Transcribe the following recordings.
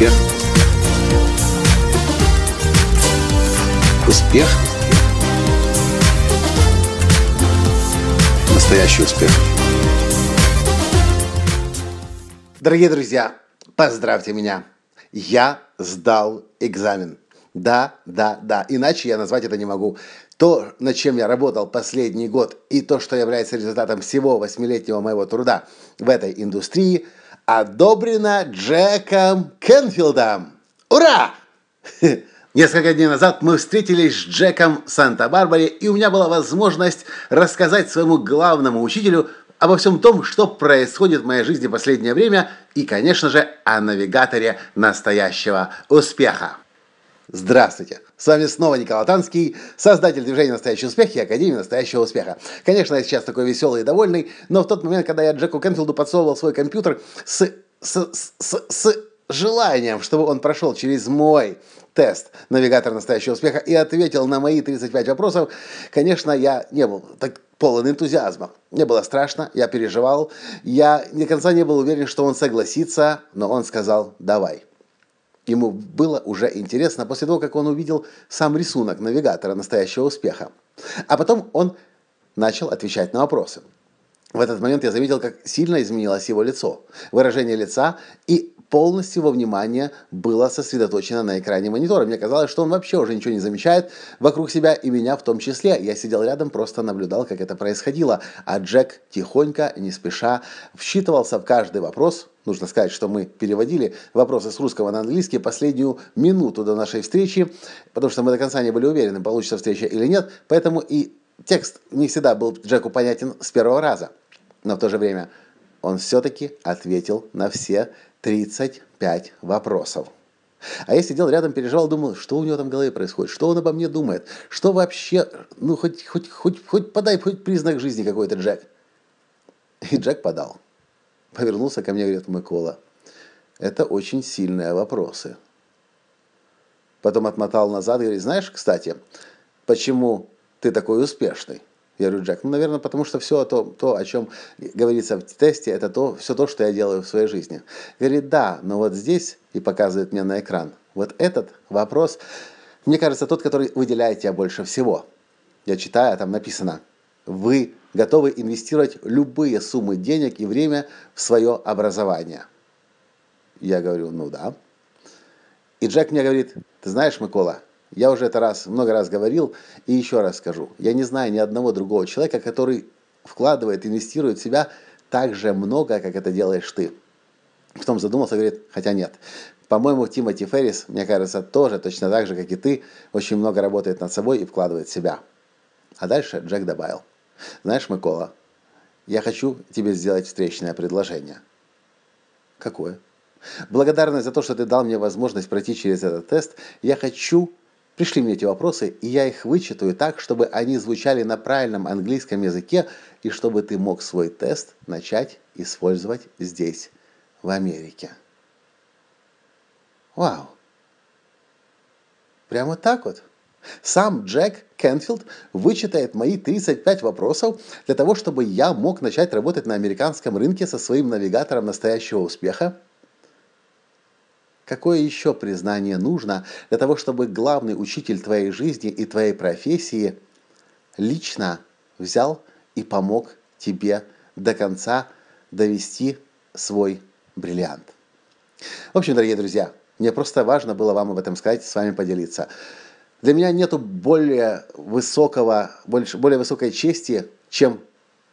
Успех. Успех. Настоящий успех. Дорогие друзья, поздравьте меня. Я сдал экзамен. Да, да, да. Иначе я назвать это не могу. То, над чем я работал последний год, и то, что является результатом всего восьмилетнего моего труда в этой индустрии, одобрено Джеком Кенфилдом. Ура! Несколько дней назад мы встретились с Джеком в Санта-Барбаре, и у меня была возможность рассказать своему главному учителю обо всем том, что происходит в моей жизни в последнее время, и, конечно же, о навигаторе настоящего успеха. Здравствуйте! С вами снова Николай Танский, создатель движения «Настоящий успех» и Академии «Настоящего успеха». Конечно, я сейчас такой веселый и довольный, но в тот момент, когда я Джеку Кенфилду подсовывал свой компьютер с, с, с, с желанием, чтобы он прошел через мой тест «Навигатор настоящего успеха» и ответил на мои 35 вопросов, конечно, я не был так полон энтузиазма. Мне было страшно, я переживал, я до конца не был уверен, что он согласится, но он сказал «давай». Ему было уже интересно после того, как он увидел сам рисунок навигатора настоящего успеха. А потом он начал отвечать на вопросы. В этот момент я заметил, как сильно изменилось его лицо, выражение лица, и полностью его внимание было сосредоточено на экране монитора. Мне казалось, что он вообще уже ничего не замечает вокруг себя, и меня в том числе. Я сидел рядом, просто наблюдал, как это происходило. А Джек тихонько, не спеша, вчитывался в каждый вопрос. Нужно сказать, что мы переводили вопросы с русского на английский последнюю минуту до нашей встречи, потому что мы до конца не были уверены, получится встреча или нет. Поэтому и текст не всегда был Джеку понятен с первого раза. Но в то же время он все-таки ответил на все 35 вопросов. А я сидел рядом, переживал, думал, что у него там в голове происходит, что он обо мне думает, что вообще, ну хоть, хоть, хоть, хоть подай хоть признак жизни какой-то, Джек. И Джек подал. Повернулся ко мне говорит, Микола, это очень сильные вопросы. Потом отмотал назад говорит, знаешь, кстати, почему ты такой успешный? Я говорю, Джек, ну, наверное, потому что все то, то, о чем говорится в тесте, это то, все то, что я делаю в своей жизни. Говорит, да, но вот здесь, и показывает мне на экран, вот этот вопрос, мне кажется, тот, который выделяет тебя больше всего. Я читаю, там написано, вы готовы инвестировать любые суммы денег и время в свое образование. Я говорю, ну да. И Джек мне говорит, ты знаешь, Микола, я уже это раз, много раз говорил и еще раз скажу. Я не знаю ни одного другого человека, который вкладывает, инвестирует в себя так же много, как это делаешь ты. Потом задумался, говорит, хотя нет. По-моему, Тимоти Феррис, мне кажется, тоже точно так же, как и ты, очень много работает над собой и вкладывает в себя. А дальше Джек добавил. Знаешь, Микола, я хочу тебе сделать встречное предложение. Какое? Благодарность за то, что ты дал мне возможность пройти через этот тест, я хочу Пришли мне эти вопросы, и я их вычитаю так, чтобы они звучали на правильном английском языке, и чтобы ты мог свой тест начать использовать здесь, в Америке. Вау! Прямо так вот. Сам Джек Кенфилд вычитает мои 35 вопросов для того, чтобы я мог начать работать на американском рынке со своим навигатором настоящего успеха – Какое еще признание нужно для того, чтобы главный учитель твоей жизни и твоей профессии лично взял и помог тебе до конца довести свой бриллиант? В общем, дорогие друзья, мне просто важно было вам об этом сказать, с вами поделиться. Для меня нету более высокого, больше, более высокой чести, чем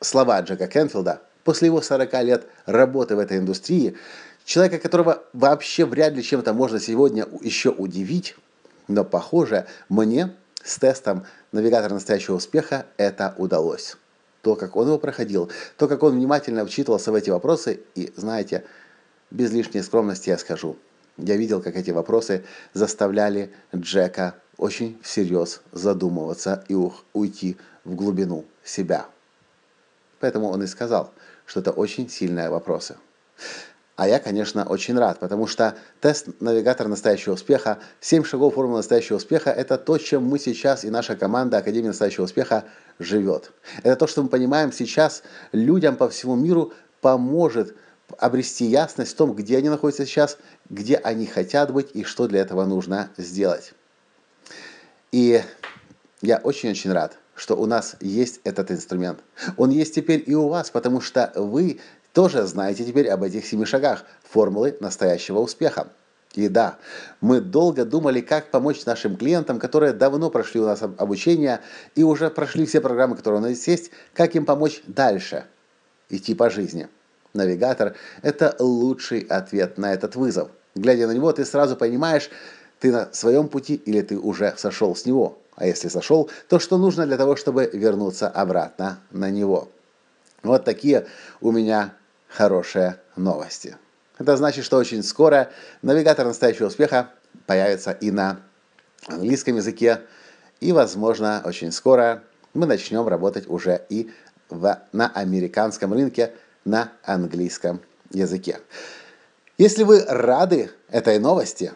слова Джека Кенфилда после его 40 лет работы в этой индустрии, Человека, которого вообще вряд ли чем-то можно сегодня еще удивить, но, похоже, мне с тестом навигатора настоящего успеха это удалось. То, как он его проходил, то, как он внимательно вчитывался в эти вопросы, и, знаете, без лишней скромности я скажу, я видел, как эти вопросы заставляли Джека очень всерьез задумываться и уйти в глубину себя. Поэтому он и сказал, что это очень сильные вопросы. А я, конечно, очень рад, потому что тест навигатор настоящего успеха, 7 шагов формулы настоящего успеха – это то, чем мы сейчас и наша команда Академии настоящего успеха живет. Это то, что мы понимаем сейчас людям по всему миру поможет обрести ясность в том, где они находятся сейчас, где они хотят быть и что для этого нужно сделать. И я очень-очень рад, что у нас есть этот инструмент. Он есть теперь и у вас, потому что вы тоже знаете теперь об этих семи шагах формулы настоящего успеха. И да, мы долго думали, как помочь нашим клиентам, которые давно прошли у нас обучение и уже прошли все программы, которые у нас есть, как им помочь дальше идти по жизни. Навигатор – это лучший ответ на этот вызов. Глядя на него, ты сразу понимаешь, ты на своем пути или ты уже сошел с него. А если сошел, то что нужно для того, чтобы вернуться обратно на него. Вот такие у меня хорошие новости. Это значит, что очень скоро навигатор настоящего успеха появится и на английском языке, и, возможно, очень скоро мы начнем работать уже и в, на американском рынке на английском языке. Если вы рады этой новости,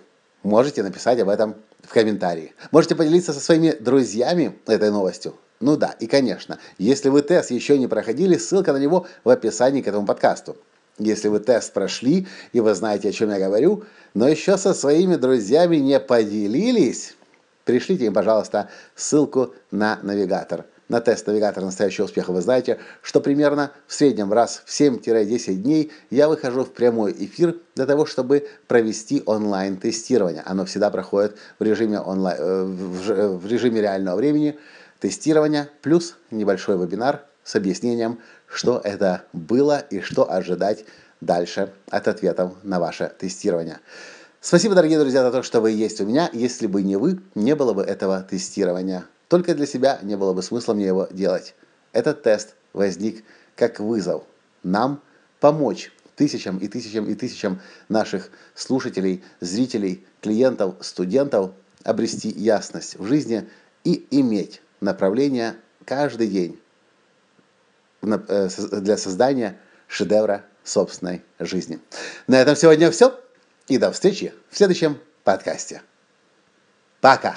можете написать об этом в комментарии. Можете поделиться со своими друзьями этой новостью. Ну да, и конечно, если вы тест еще не проходили, ссылка на него в описании к этому подкасту. Если вы тест прошли и вы знаете, о чем я говорю, но еще со своими друзьями не поделились, пришлите им, пожалуйста, ссылку на навигатор. На тест навигатора настоящего успеха вы знаете, что примерно в среднем раз в 7-10 дней я выхожу в прямой эфир для того, чтобы провести онлайн-тестирование. Оно всегда проходит в режиме, онлайн, э, в режиме реального времени. Тестирование плюс небольшой вебинар с объяснением, что это было и что ожидать дальше от ответов на ваше тестирование. Спасибо, дорогие друзья, за то, что вы есть у меня. Если бы не вы, не было бы этого тестирования. Только для себя не было бы смысла мне его делать. Этот тест возник как вызов нам помочь тысячам и тысячам и тысячам наших слушателей, зрителей, клиентов, студентов обрести ясность в жизни и иметь направление каждый день Э, для создания шедевра собственной жизни. На этом сегодня все. И до встречи в следующем подкасте. Пока.